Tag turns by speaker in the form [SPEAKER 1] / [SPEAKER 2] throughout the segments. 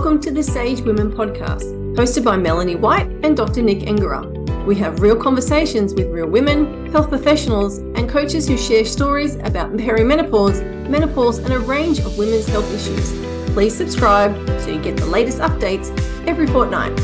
[SPEAKER 1] Welcome to the Sage Women podcast, hosted by Melanie White and Dr. Nick Engera. We have real conversations with real women, health professionals, and coaches who share stories about perimenopause, menopause, and a range of women's health issues. Please subscribe so you get the latest updates every fortnight.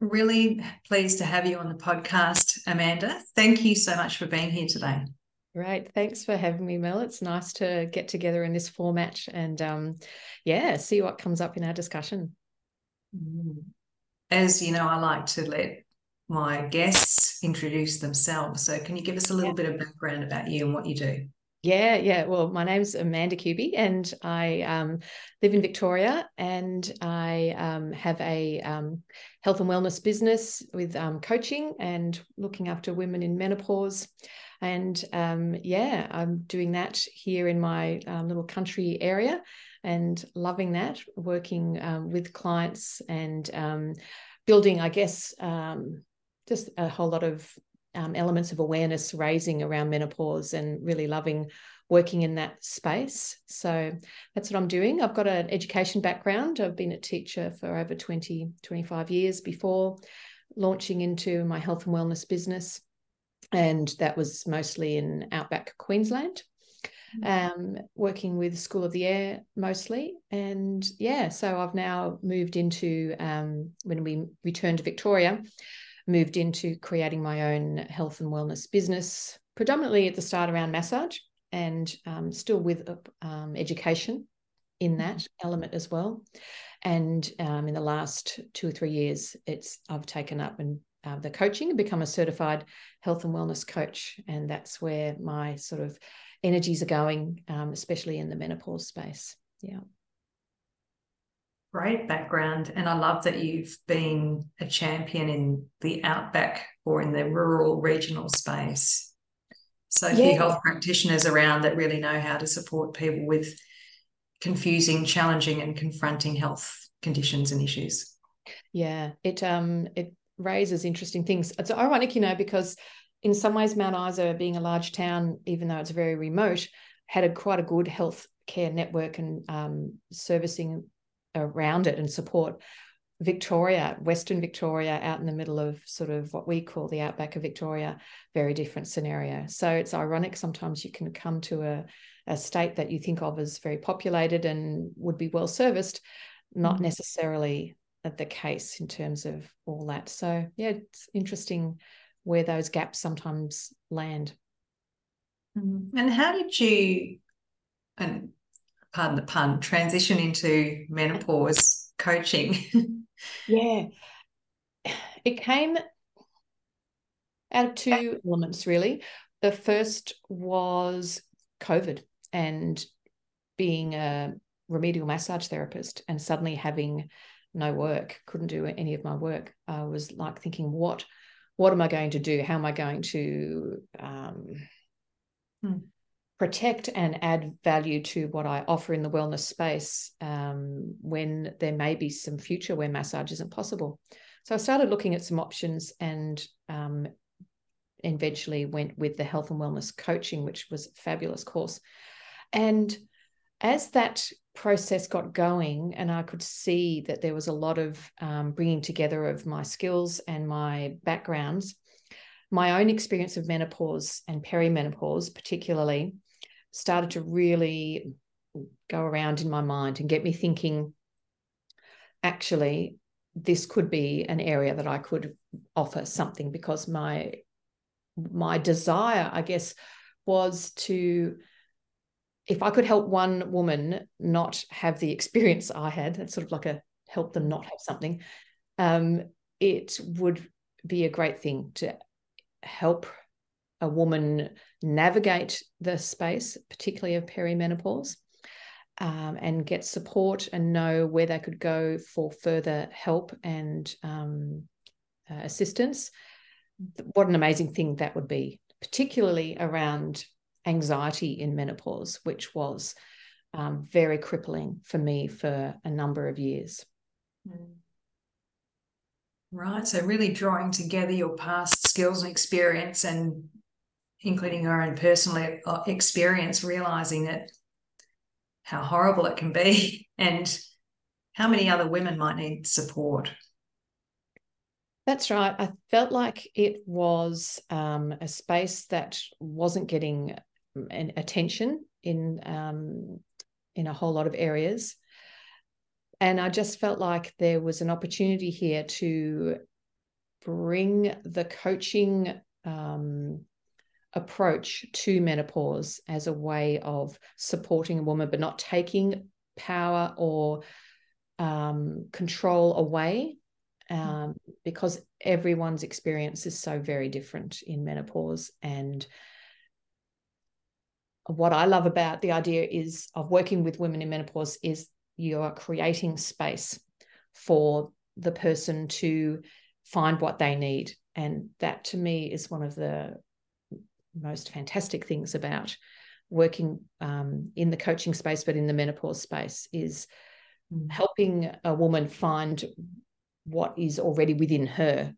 [SPEAKER 2] Really pleased to have you on the podcast, Amanda. Thank you so much for being here today.
[SPEAKER 3] Great. Thanks for having me, Mel. It's nice to get together in this format and um, yeah, see what comes up in our discussion.
[SPEAKER 2] Mm. As you know, I like to let my guests introduce themselves. So can you give us a little yeah. bit of background about you and what you do?
[SPEAKER 3] Yeah, yeah. Well, my name's Amanda Kube, and I um, live in Victoria, and I um, have a um, health and wellness business with um, coaching and looking after women in menopause. And um, yeah, I'm doing that here in my um, little country area, and loving that. Working with clients and building, I guess, just a whole lot of um, elements of awareness raising around menopause and really loving working in that space. So that's what I'm doing. I've got an education background. I've been a teacher for over 20, 25 years before launching into my health and wellness business. And that was mostly in outback Queensland. Mm-hmm. Um, working with School of the Air mostly. And yeah, so I've now moved into um, when we returned to Victoria, moved into creating my own health and wellness business, predominantly at the start around massage and um, still with um, education in that mm-hmm. element as well. And um, in the last two or three years, it's I've taken up and uh, the coaching and become a certified health and wellness coach, and that's where my sort of energies are going, um, especially in the menopause space. Yeah
[SPEAKER 2] great background. And I love that you've been a champion in the outback or in the rural regional space. So yeah. few health practitioners around that really know how to support people with confusing, challenging, and confronting health conditions and issues.
[SPEAKER 3] Yeah, it um it raises interesting things. It's ironic, you know, because in some ways Mount Isa, being a large town, even though it's very remote, had a quite a good health care network and um, servicing around it and support Victoria, Western Victoria, out in the middle of sort of what we call the outback of Victoria, very different scenario. So it's ironic sometimes you can come to a, a state that you think of as very populated and would be well serviced, not mm-hmm. necessarily the case in terms of all that. So yeah, it's interesting where those gaps sometimes land.
[SPEAKER 2] Mm-hmm. And how did you, and pardon the pun, transition into menopause coaching?
[SPEAKER 3] yeah. It came out of two elements, really. The first was COVID and being a remedial massage therapist and suddenly having no work, couldn't do any of my work. I was like thinking, what, what am I going to do? How am I going to um, hmm protect and add value to what I offer in the wellness space um, when there may be some future where massage isn't possible. So I started looking at some options and um, eventually went with the health and wellness coaching, which was a fabulous course. And as that process got going, and I could see that there was a lot of um, bringing together of my skills and my backgrounds, my own experience of menopause and perimenopause, particularly, started to really go around in my mind and get me thinking actually this could be an area that I could offer something because my my desire I guess was to if I could help one woman not have the experience I had that's sort of like a help them not have something um, it would be a great thing to help a woman navigate the space, particularly of perimenopause, um, and get support and know where they could go for further help and um, uh, assistance. What an amazing thing that would be, particularly around anxiety in menopause, which was um, very crippling for me for a number of years.
[SPEAKER 2] Mm. Right. So, really drawing together your past skills and experience and including your own personal uh, experience, realizing that how horrible it can be and how many other women might need support.
[SPEAKER 3] That's right. I felt like it was um, a space that wasn't getting an attention in um, in a whole lot of areas, and I just felt like there was an opportunity here to bring the coaching um, approach to menopause as a way of supporting a woman, but not taking power or um, control away um, because everyone's experience is so very different in menopause. And what I love about the idea is of working with women in menopause is you are creating space for the person to find what they need. And that to me is one of the most fantastic things about working um, in the coaching space, but in the menopause space is mm. helping a woman find what is already within her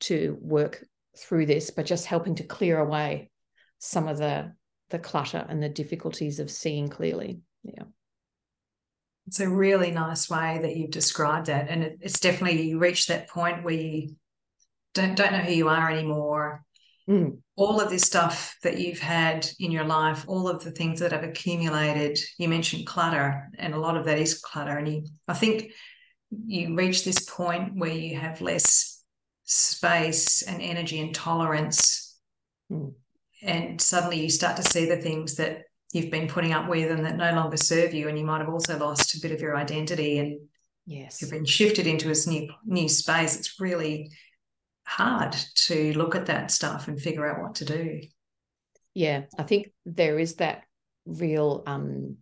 [SPEAKER 3] to work through this, but just helping to clear away some of the the clutter and the difficulties of seeing clearly. Yeah.
[SPEAKER 2] It's a really nice way that you've described that. And it, it's definitely you reach that point where you don't don't know who you are anymore. Mm. All of this stuff that you've had in your life, all of the things that have accumulated. You mentioned clutter, and a lot of that is clutter. And you, I think you reach this point where you have less space and energy and tolerance. Mm. And suddenly you start to see the things that you've been putting up with and that no longer serve you. And you might have also lost a bit of your identity and
[SPEAKER 3] yes,
[SPEAKER 2] you've been shifted into this new new space. It's really hard to look at that stuff and figure out what to do.
[SPEAKER 3] Yeah, I think there is that real um,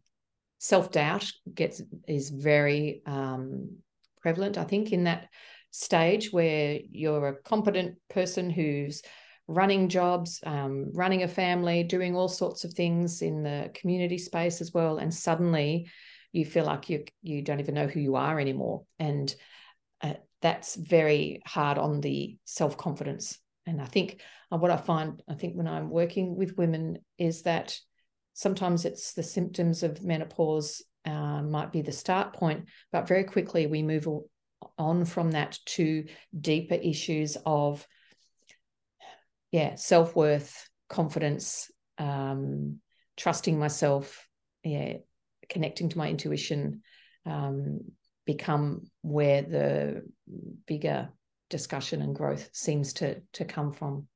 [SPEAKER 3] self doubt gets is very um, prevalent, I think, in that stage where you're a competent person who's running jobs, um, running a family, doing all sorts of things in the community space as well, and suddenly you feel like you you don't even know who you are anymore, and uh, that's very hard on the self confidence. And I think uh, what I find, I think when I'm working with women, is that sometimes it's the symptoms of menopause uh, might be the start point, but very quickly we move on from that to deeper issues of, yeah, self worth, confidence, um, trusting myself, yeah, connecting to my intuition, um, become where the bigger discussion and growth seems to to come from.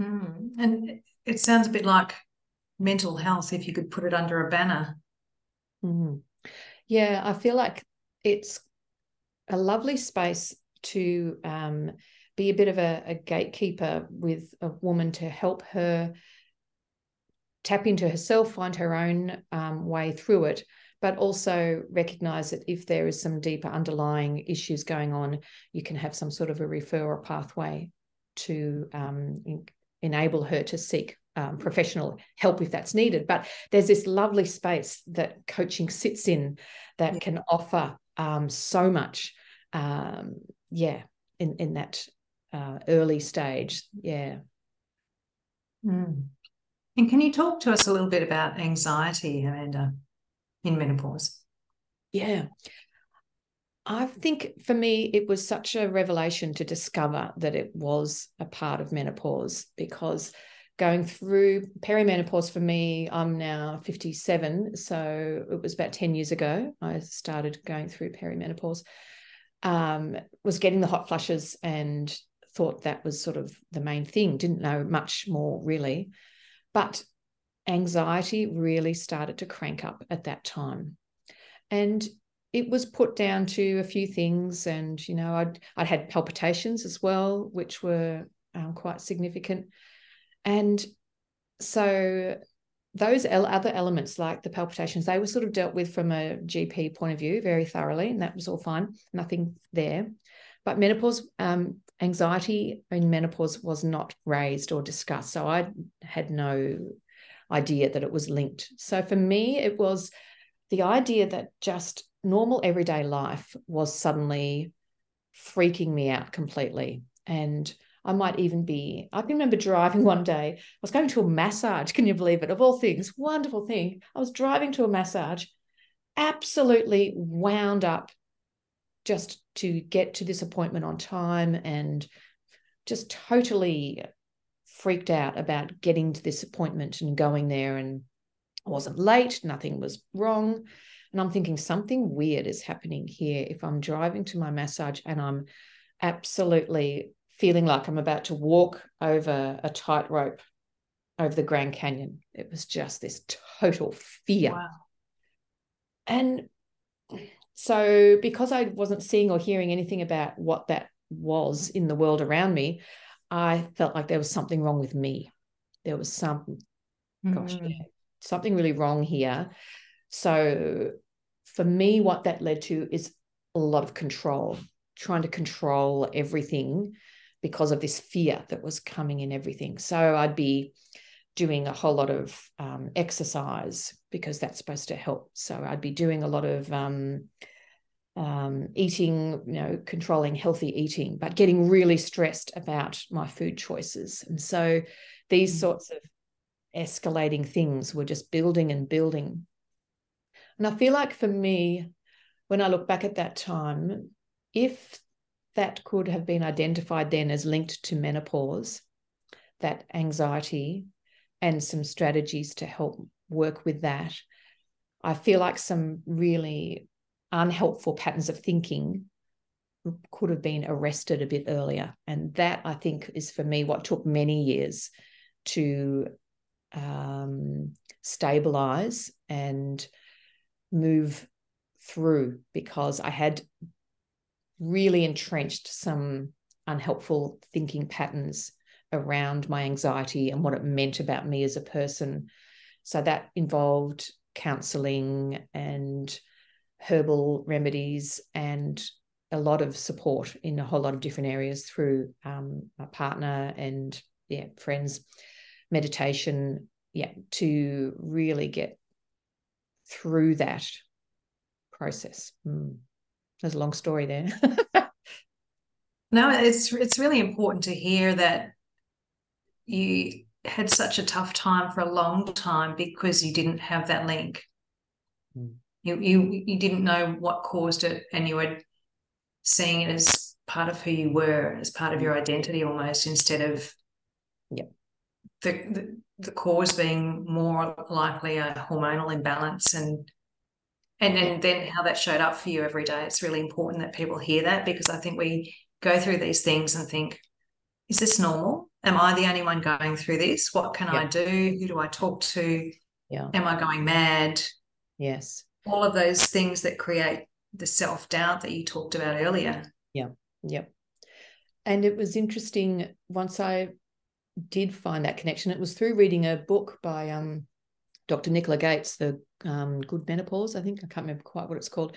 [SPEAKER 2] Mm. And it sounds a bit like mental health if you could put it under a banner
[SPEAKER 3] Mm. Yeah, I feel like it's a lovely space to um, be a bit of a, a, gatekeeper with a woman to help her tap into herself, find her own um, way through it, but also recognize that if there is some deeper underlying issues going on, you can have some sort of a referral pathway to um, in, enable her to seek um, professional help if that's needed. But there's this lovely space that coaching sits in that yeah. can offer um, so much. Um, yeah, in in that uh, early stage. Yeah.
[SPEAKER 2] Mm. And can you talk to us a little bit about anxiety, Amanda, in menopause?
[SPEAKER 3] Yeah. I think for me, it was such a revelation to discover that it was a part of menopause because going through perimenopause for me, I'm now 57. So it was about 10 years ago I started going through perimenopause. Um, was getting the hot flushes and thought that was sort of the main thing, didn't know much more really. But anxiety really started to crank up at that time. And it was put down to a few things and you know i'd i'd had palpitations as well which were um, quite significant and so those other elements like the palpitations they were sort of dealt with from a gp point of view very thoroughly and that was all fine nothing there but menopause um, anxiety in menopause was not raised or discussed so i had no idea that it was linked so for me it was the idea that just normal everyday life was suddenly freaking me out completely and I might even be, I can remember driving one day. I was going to a massage. Can you believe it? Of all things, wonderful thing. I was driving to a massage, absolutely wound up just to get to this appointment on time and just totally freaked out about getting to this appointment and going there. And I wasn't late, nothing was wrong. And I'm thinking something weird is happening here if I'm driving to my massage and I'm absolutely feeling like I'm about to walk over a tightrope over the Grand Canyon. It was just this total fear. Wow. And so, because I wasn't seeing or hearing anything about what that was in the world around me, I felt like there was something wrong with me. There was some, mm. gosh, yeah, something really wrong here. So, for me, what that led to is a lot of control, trying to control everything because of this fear that was coming in everything. So I'd be doing a whole lot of um, exercise because that's supposed to help. So I'd be doing a lot of um, um, eating, you know, controlling healthy eating, but getting really stressed about my food choices. And so these mm-hmm. sorts of escalating things were just building and building. And I feel like for me, when I look back at that time, if that could have been identified then as linked to menopause, that anxiety, and some strategies to help work with that. I feel like some really unhelpful patterns of thinking could have been arrested a bit earlier. And that, I think, is for me what took many years to um, stabilize and move through because I had really entrenched some unhelpful thinking patterns around my anxiety and what it meant about me as a person. So that involved counseling and herbal remedies and a lot of support in a whole lot of different areas through um, my partner and yeah friends meditation yeah to really get through that process mm. There's a long story there.
[SPEAKER 2] no, it's it's really important to hear that you had such a tough time for a long time because you didn't have that link. Mm. You you you didn't know what caused it, and you were seeing it as part of who you were, as part of your identity almost, instead of
[SPEAKER 3] yeah.
[SPEAKER 2] the, the the cause being more likely a hormonal imbalance and and and then how that showed up for you every day it's really important that people hear that because i think we go through these things and think is this normal am i the only one going through this what can yeah. i do who do i talk to
[SPEAKER 3] yeah
[SPEAKER 2] am i going mad
[SPEAKER 3] yes
[SPEAKER 2] all of those things that create the self-doubt that you talked about earlier
[SPEAKER 3] yeah yeah and it was interesting once i did find that connection it was through reading a book by um Dr. Nicola Gates, the um, Good Menopause, I think. I can't remember quite what it's called.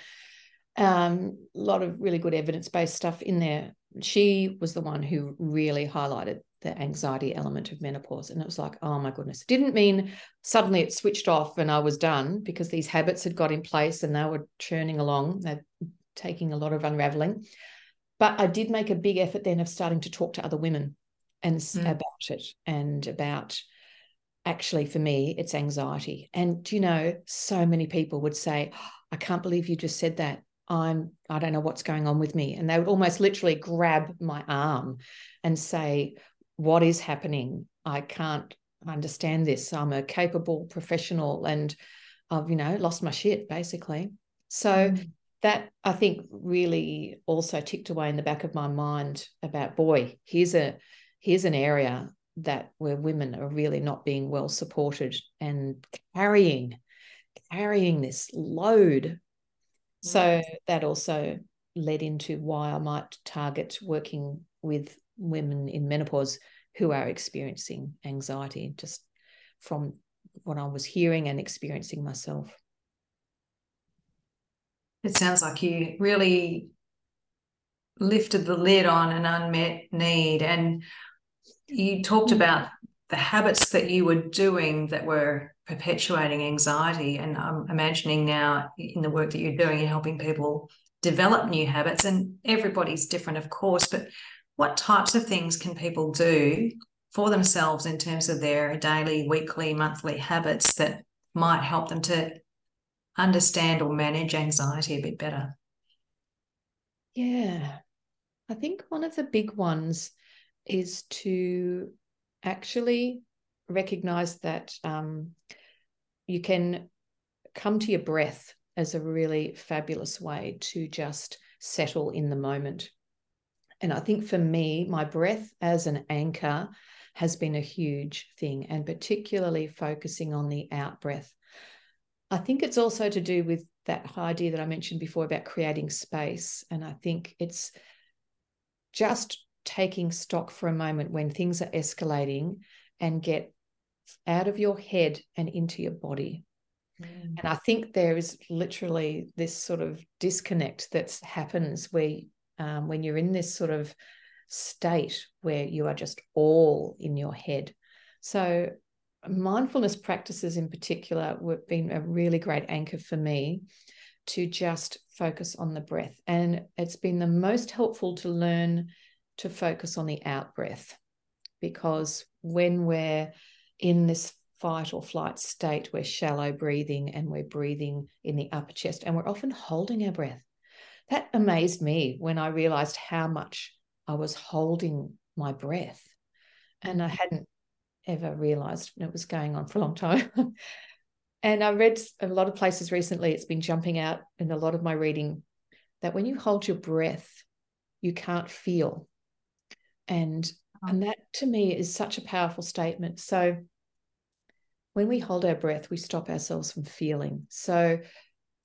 [SPEAKER 3] Um, a lot of really good evidence based stuff in there. She was the one who really highlighted the anxiety element of menopause. And it was like, oh my goodness. It didn't mean suddenly it switched off and I was done because these habits had got in place and they were churning along. They're taking a lot of unraveling. But I did make a big effort then of starting to talk to other women and mm. about it and about actually for me it's anxiety and you know so many people would say oh, i can't believe you just said that i'm i don't know what's going on with me and they would almost literally grab my arm and say what is happening i can't understand this i'm a capable professional and i've you know lost my shit basically so mm. that i think really also ticked away in the back of my mind about boy here's a here's an area that where women are really not being well supported and carrying carrying this load so mm. that also led into why i might target working with women in menopause who are experiencing anxiety just from what i was hearing and experiencing myself
[SPEAKER 2] it sounds like you really lifted the lid on an unmet need and you talked mm. about the habits that you were doing that were perpetuating anxiety. And I'm imagining now in the work that you're doing, you're helping people develop new habits. And everybody's different, of course, but what types of things can people do for themselves in terms of their daily, weekly, monthly habits that might help them to understand or manage anxiety a bit better?
[SPEAKER 3] Yeah. I think one of the big ones is to actually recognize that um, you can come to your breath as a really fabulous way to just settle in the moment. And I think for me, my breath as an anchor has been a huge thing, and particularly focusing on the out breath. I think it's also to do with that idea that I mentioned before about creating space. And I think it's just taking stock for a moment when things are escalating and get out of your head and into your body. Mm. And I think there is literally this sort of disconnect that happens where um, when you're in this sort of state where you are just all in your head. So mindfulness practices in particular have been a really great anchor for me to just focus on the breath. And it's been the most helpful to learn to focus on the out breath because when we're in this fight or flight state, we're shallow breathing and we're breathing in the upper chest and we're often holding our breath. That amazed me when I realized how much I was holding my breath. And I hadn't ever realized it was going on for a long time. and I read a lot of places recently, it's been jumping out in a lot of my reading that when you hold your breath, you can't feel. And and that to me is such a powerful statement. So when we hold our breath, we stop ourselves from feeling. So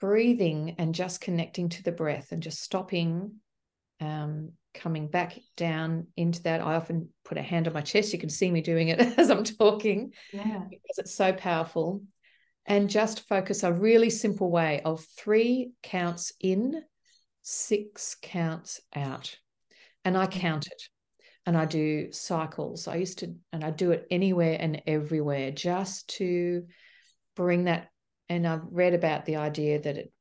[SPEAKER 3] breathing and just connecting to the breath and just stopping, um, coming back down into that. I often put a hand on my chest. You can see me doing it as I'm talking.
[SPEAKER 2] Yeah.
[SPEAKER 3] Because it's so powerful. And just focus a really simple way of three counts in, six counts out. And I count it and I do cycles. I used to, and I do it anywhere and everywhere just to bring that. And I've read about the idea that it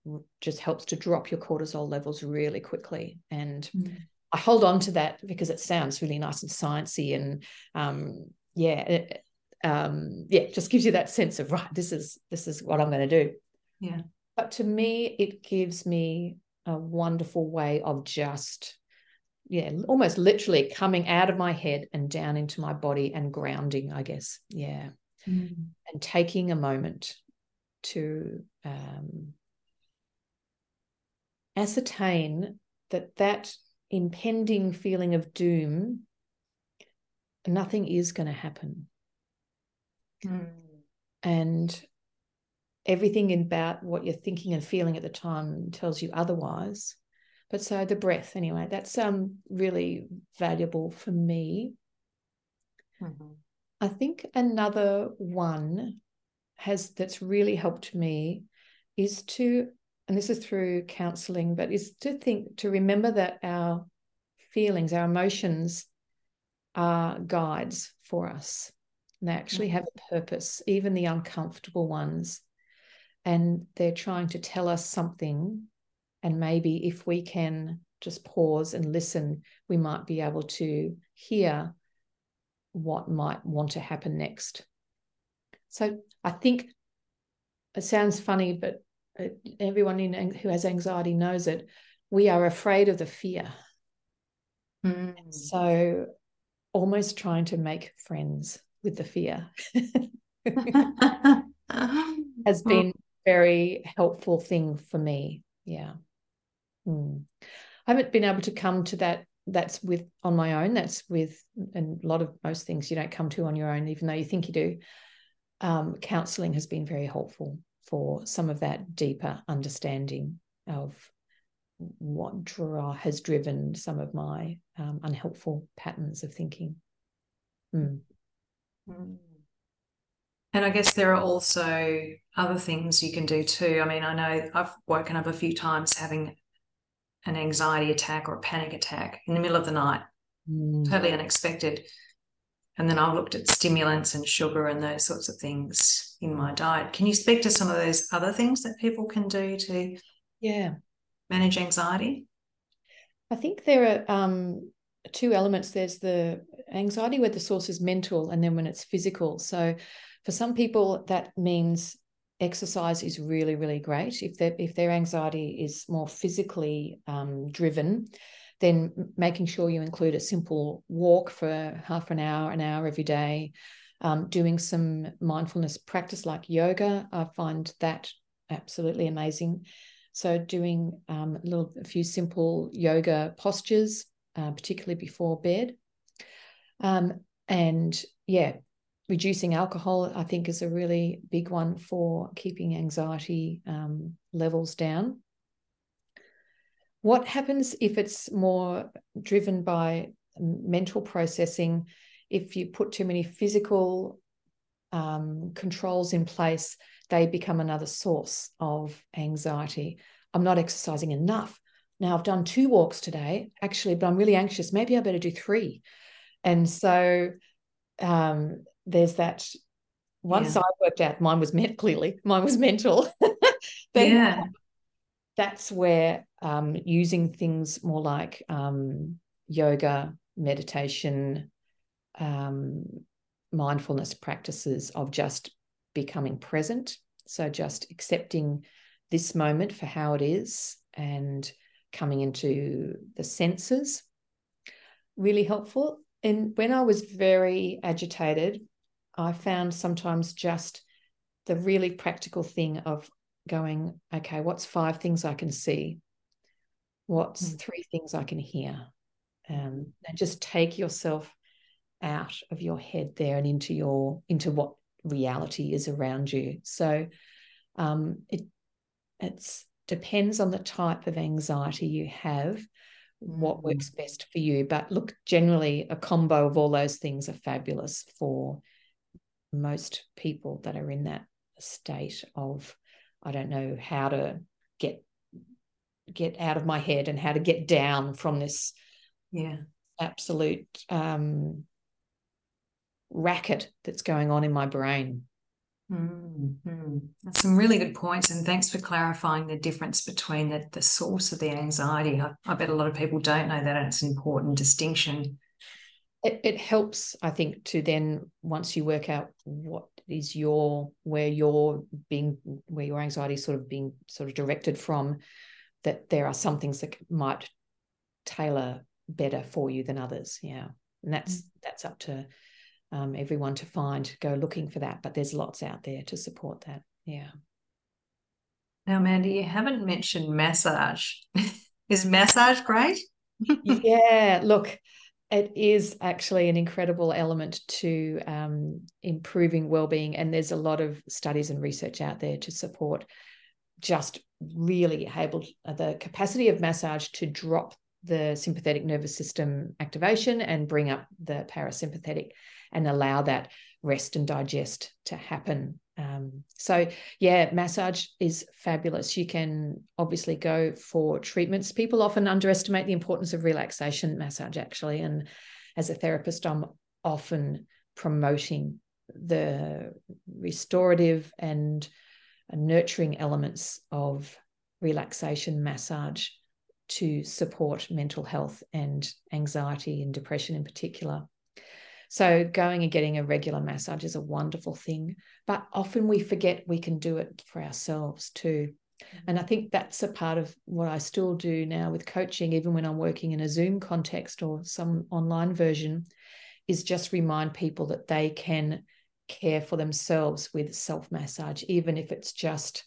[SPEAKER 3] just helps to drop your cortisol levels really quickly. And mm. I hold on to that because it sounds really nice and sciencey, and um, yeah, it, um, yeah, just gives you that sense of right. This is this is what I'm going to do.
[SPEAKER 2] Yeah.
[SPEAKER 3] But to me, it gives me a wonderful way of just yeah, almost literally coming out of my head and down into my body and grounding, I guess. Yeah.
[SPEAKER 2] Mm.
[SPEAKER 3] And taking a moment to um, ascertain that that impending feeling of doom, nothing is going to happen.
[SPEAKER 2] Mm.
[SPEAKER 3] And everything about what you're thinking and feeling at the time tells you otherwise. But so the breath, anyway, that's um really valuable for me.
[SPEAKER 2] Mm-hmm.
[SPEAKER 3] I think another one has that's really helped me is to, and this is through counseling, but is to think to remember that our feelings, our emotions are guides for us. And they actually mm-hmm. have a purpose, even the uncomfortable ones. And they're trying to tell us something and maybe if we can just pause and listen, we might be able to hear what might want to happen next. So I think it sounds funny, but everyone in, who has anxiety knows it. We are afraid of the fear.
[SPEAKER 2] Mm.
[SPEAKER 3] So almost trying to make friends with the fear has been very helpful thing for me. Yeah. Hmm. I haven't been able to come to that. That's with on my own. That's with and a lot of most things you don't come to on your own, even though you think you do. Um, counseling has been very helpful for some of that deeper understanding of what draw has driven some of my um, unhelpful patterns of thinking. Mm.
[SPEAKER 2] Mm. And I guess there are also other things you can do too. I mean, I know I've woken up a few times having an anxiety attack or a panic attack in the middle of the night,
[SPEAKER 3] mm.
[SPEAKER 2] totally unexpected. And then I've looked at stimulants and sugar and those sorts of things in my diet. Can you speak to some of those other things that people can do to
[SPEAKER 3] yeah
[SPEAKER 2] manage anxiety?
[SPEAKER 3] I think there are um, two elements there's the anxiety where the source is mental and then when it's physical so for some people that means exercise is really really great if their if their anxiety is more physically um, driven then making sure you include a simple walk for half an hour an hour every day um, doing some mindfulness practice like yoga i find that absolutely amazing so doing um, a little a few simple yoga postures uh, particularly before bed. Um, and yeah, reducing alcohol, I think, is a really big one for keeping anxiety um, levels down. What happens if it's more driven by mental processing? If you put too many physical um, controls in place, they become another source of anxiety. I'm not exercising enough. Now I've done two walks today, actually, but I'm really anxious. Maybe I better do three. And so um, there's that. Once yeah. I worked out mine was meant clearly, mine was mental. then yeah. That's where um, using things more like um, yoga, meditation, um, mindfulness practices of just becoming present. So just accepting this moment for how it is and coming into the senses. Really helpful. And when I was very agitated, I found sometimes just the really practical thing of going, okay, what's five things I can see? What's mm. three things I can hear? Um, and just take yourself out of your head there and into your into what reality is around you. So um, it it's depends on the type of anxiety you have what mm. works best for you but look generally a combo of all those things are fabulous for most people that are in that state of i don't know how to get get out of my head and how to get down from this
[SPEAKER 2] yeah
[SPEAKER 3] absolute um racket that's going on in my brain
[SPEAKER 2] Mm-hmm. That's some really good points, and thanks for clarifying the difference between the, the source of the anxiety. I, I bet a lot of people don't know that, and it's an important distinction.
[SPEAKER 3] It, it helps, I think, to then once you work out what is your where you're being where your anxiety is sort of being sort of directed from, that there are some things that might tailor better for you than others. Yeah, and that's mm. that's up to um, everyone to find, go looking for that. But there's lots out there to support that. Yeah.
[SPEAKER 2] Now, Mandy, you haven't mentioned massage. is massage great?
[SPEAKER 3] yeah, look, it is actually an incredible element to um, improving well-being, and there's a lot of studies and research out there to support just really able uh, the capacity of massage to drop the sympathetic nervous system activation and bring up the parasympathetic and allow that rest and digest to happen. Um, so, yeah, massage is fabulous. You can obviously go for treatments. People often underestimate the importance of relaxation massage, actually. And as a therapist, I'm often promoting the restorative and nurturing elements of relaxation massage to support mental health and anxiety and depression in particular. So, going and getting a regular massage is a wonderful thing, but often we forget we can do it for ourselves too. And I mm-hmm. think that's a part of what I still do now with coaching, even when I'm working in a Zoom context or some online version, is just remind people that they can care for themselves with self massage, even if it's just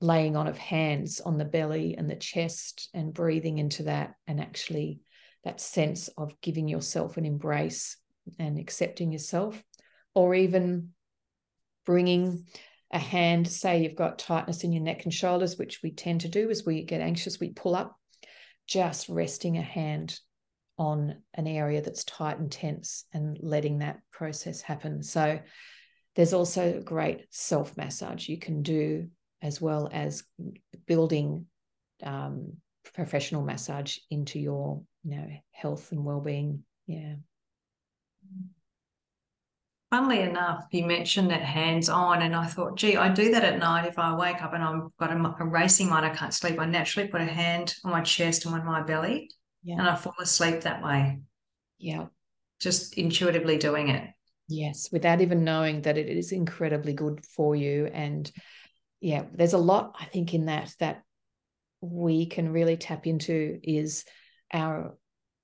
[SPEAKER 3] laying on of hands on the belly and the chest and breathing into that and actually that sense of giving yourself an embrace and accepting yourself, or even bringing a hand, say you've got tightness in your neck and shoulders, which we tend to do as we get anxious, we pull up, just resting a hand on an area that's tight and tense and letting that process happen. So there's also great self massage you can do as well as building um, professional massage into your you know health and well-being yeah
[SPEAKER 2] Funnily enough, you mentioned that hands on, and I thought, gee, I do that at night. If I wake up and I've got a, a racing mind, I can't sleep. I naturally put a hand on my chest and on my belly, Yeah. And I fall asleep that way.
[SPEAKER 3] Yeah.
[SPEAKER 2] Just intuitively doing it.
[SPEAKER 3] Yes, without even knowing that it is incredibly good for you. And yeah, there's a lot, I think, in that that we can really tap into is our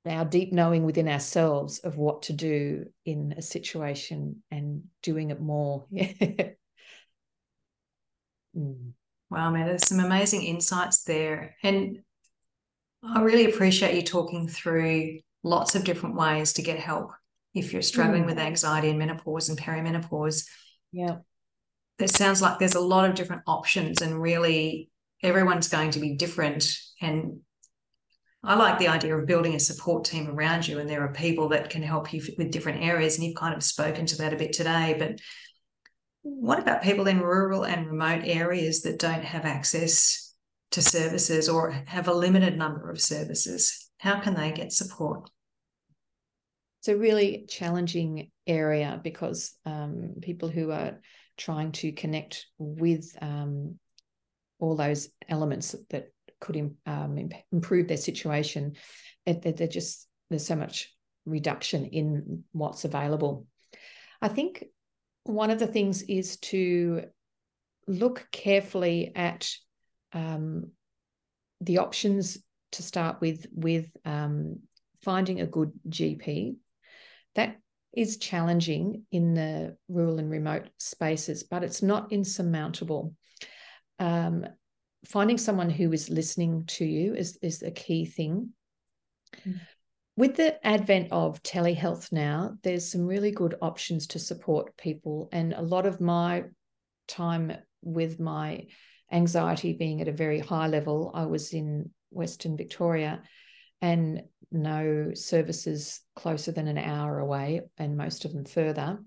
[SPEAKER 3] our deep knowing within ourselves of what to do in a situation and doing it more. mm.
[SPEAKER 2] Wow, man, there's some amazing insights there. And I really appreciate you talking through lots of different ways to get help if you're struggling mm. with anxiety and menopause and perimenopause.
[SPEAKER 3] Yeah.
[SPEAKER 2] It sounds like there's a lot of different options, and really everyone's going to be different. And I like the idea of building a support team around you, and there are people that can help you with different areas. And you've kind of spoken to that a bit today. But what about people in rural and remote areas that don't have access to services or have a limited number of services? How can they get support?
[SPEAKER 3] It's a really challenging area because um, people who are trying to connect with um, all those elements that could um, improve their situation, it, they're just there's so much reduction in what's available. I think one of the things is to look carefully at um, the options to start with with um, finding a good GP. That is challenging in the rural and remote spaces, but it's not insurmountable. Um, finding someone who is listening to you is, is a key thing. Mm. With the advent of telehealth now, there's some really good options to support people. And a lot of my time with my anxiety being at a very high level, I was in Western Victoria and no services closer than an hour away, and most of them further.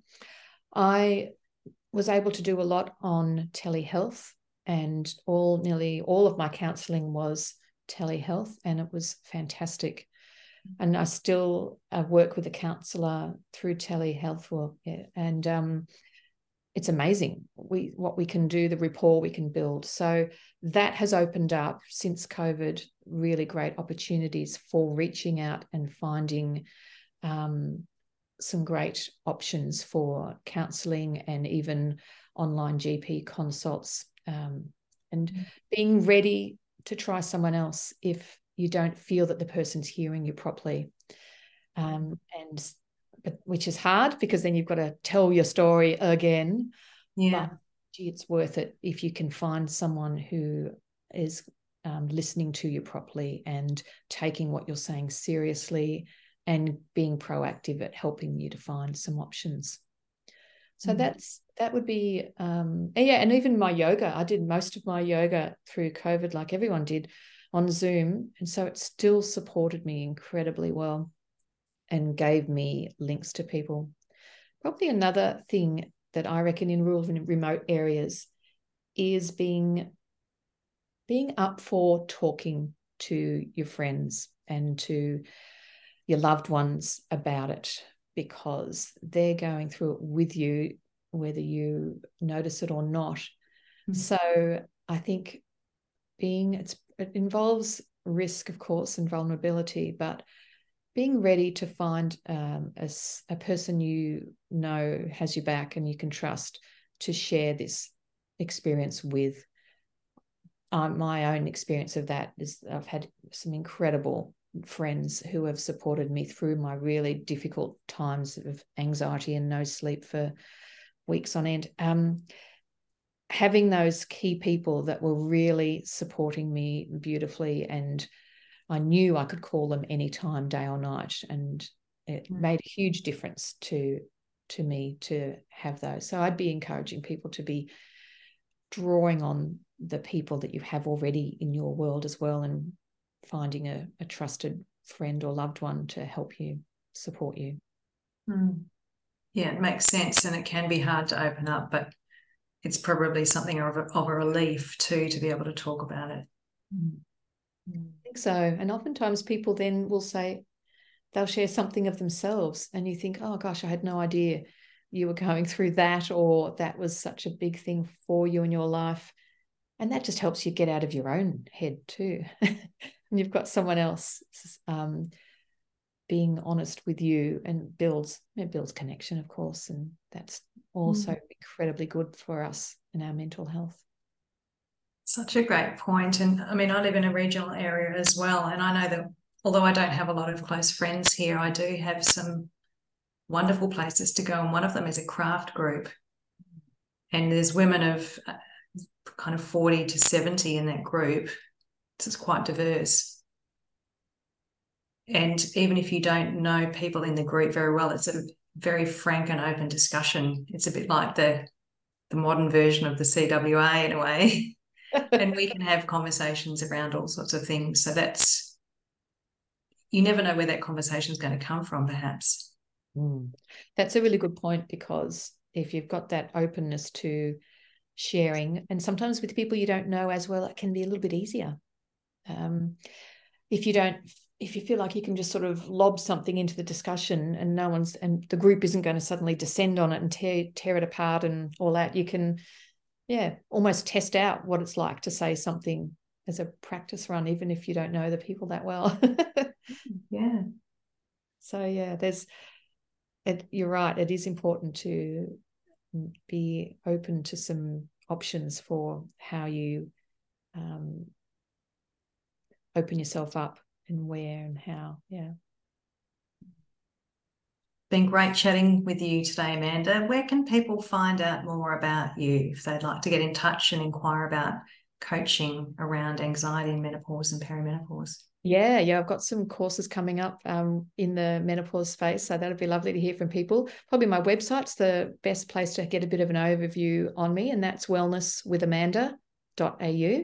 [SPEAKER 3] I was able to do a lot on telehealth and all nearly all of my counseling was telehealth and it was fantastic. And i still uh, work with a counselor through telehealth work and um, it's amazing we what we can do the rapport we can build. So that has opened up since covid really great opportunities for reaching out and finding um, some great options for counseling and even online gp consults um, and mm. being ready to try someone else if you don't feel that the person's hearing you properly um, and but which is hard because then you've got to tell your story again
[SPEAKER 2] yeah but,
[SPEAKER 3] gee, it's worth it if you can find someone who is um, listening to you properly and taking what you're saying seriously and being proactive at helping you to find some options so mm. that's that would be um yeah and even my yoga i did most of my yoga through covid like everyone did on zoom and so it still supported me incredibly well and gave me links to people. Probably another thing that i reckon in rural and remote areas is being being up for talking to your friends and to your loved ones about it because they're going through it with you, whether you notice it or not. Mm-hmm. So I think being it's it involves risk, of course, and vulnerability, but being ready to find um, a, a person you know has your back and you can trust to share this experience with. Um, my own experience of that is I've had some incredible friends who have supported me through my really difficult times of anxiety and no sleep for weeks on end. Um, having those key people that were really supporting me beautifully, and I knew I could call them anytime, day or night, and it mm. made a huge difference to to me to have those. So I'd be encouraging people to be drawing on the people that you have already in your world as well and finding a, a trusted friend or loved one to help you support you.
[SPEAKER 2] Mm. Yeah, it makes sense. And it can be hard to open up, but it's probably something of a, of a relief too to be able to talk about it.
[SPEAKER 3] Mm. I think so. And oftentimes people then will say, they'll share something of themselves, and you think, oh gosh, I had no idea you were going through that, or that was such a big thing for you in your life. And that just helps you get out of your own head too. and you've got someone else um, being honest with you and builds it builds connection of course and that's also mm. incredibly good for us in our mental health.
[SPEAKER 2] Such a great point and i mean i live in a regional area as well and i know that although i don't have a lot of close friends here i do have some wonderful places to go and one of them is a craft group. And there's women of uh, kind of 40 to 70 in that group. So it's quite diverse and even if you don't know people in the group very well, it's a very frank and open discussion. It's a bit like the the modern version of the CWA in a way. and we can have conversations around all sorts of things. So that's you never know where that conversation is going to come from, perhaps.
[SPEAKER 3] Mm. That's a really good point because if you've got that openness to sharing, and sometimes with people you don't know as well, it can be a little bit easier. Um, if you don't if you feel like you can just sort of lob something into the discussion and no one's and the group isn't going to suddenly descend on it and tear tear it apart and all that you can yeah almost test out what it's like to say something as a practice run even if you don't know the people that well.
[SPEAKER 2] Yeah.
[SPEAKER 3] So yeah there's it, you're right it is important to be open to some options for how you um, open yourself up and where and how. Yeah.
[SPEAKER 2] Been great chatting with you today, Amanda. Where can people find out more about you if they'd like to get in touch and inquire about coaching around anxiety in menopause and perimenopause?
[SPEAKER 3] Yeah, yeah, I've got some courses coming up um, in the menopause space, so that'd be lovely to hear from people. Probably my website's the best place to get a bit of an overview on me, and that's wellnesswithamanda.au.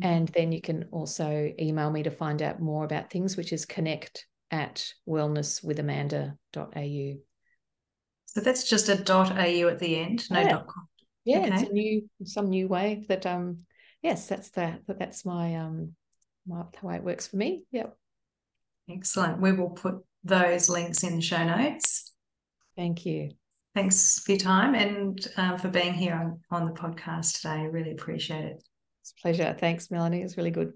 [SPEAKER 3] Mm-hmm. And then you can also email me to find out more about things, which is connect at wellnesswithamanda.au.
[SPEAKER 2] So that's just a dot au at the end, no
[SPEAKER 3] yeah.
[SPEAKER 2] dot com.
[SPEAKER 3] Yeah, okay. it's a new some new way that um yes, that's the that's my um my, the way it works for me. Yep.
[SPEAKER 2] Excellent. We will put those links in the show notes.
[SPEAKER 3] Thank you.
[SPEAKER 2] Thanks for your time and um, for being here on, on the podcast today. I really appreciate it.
[SPEAKER 3] It's a pleasure. Thanks, Melanie. It was really good.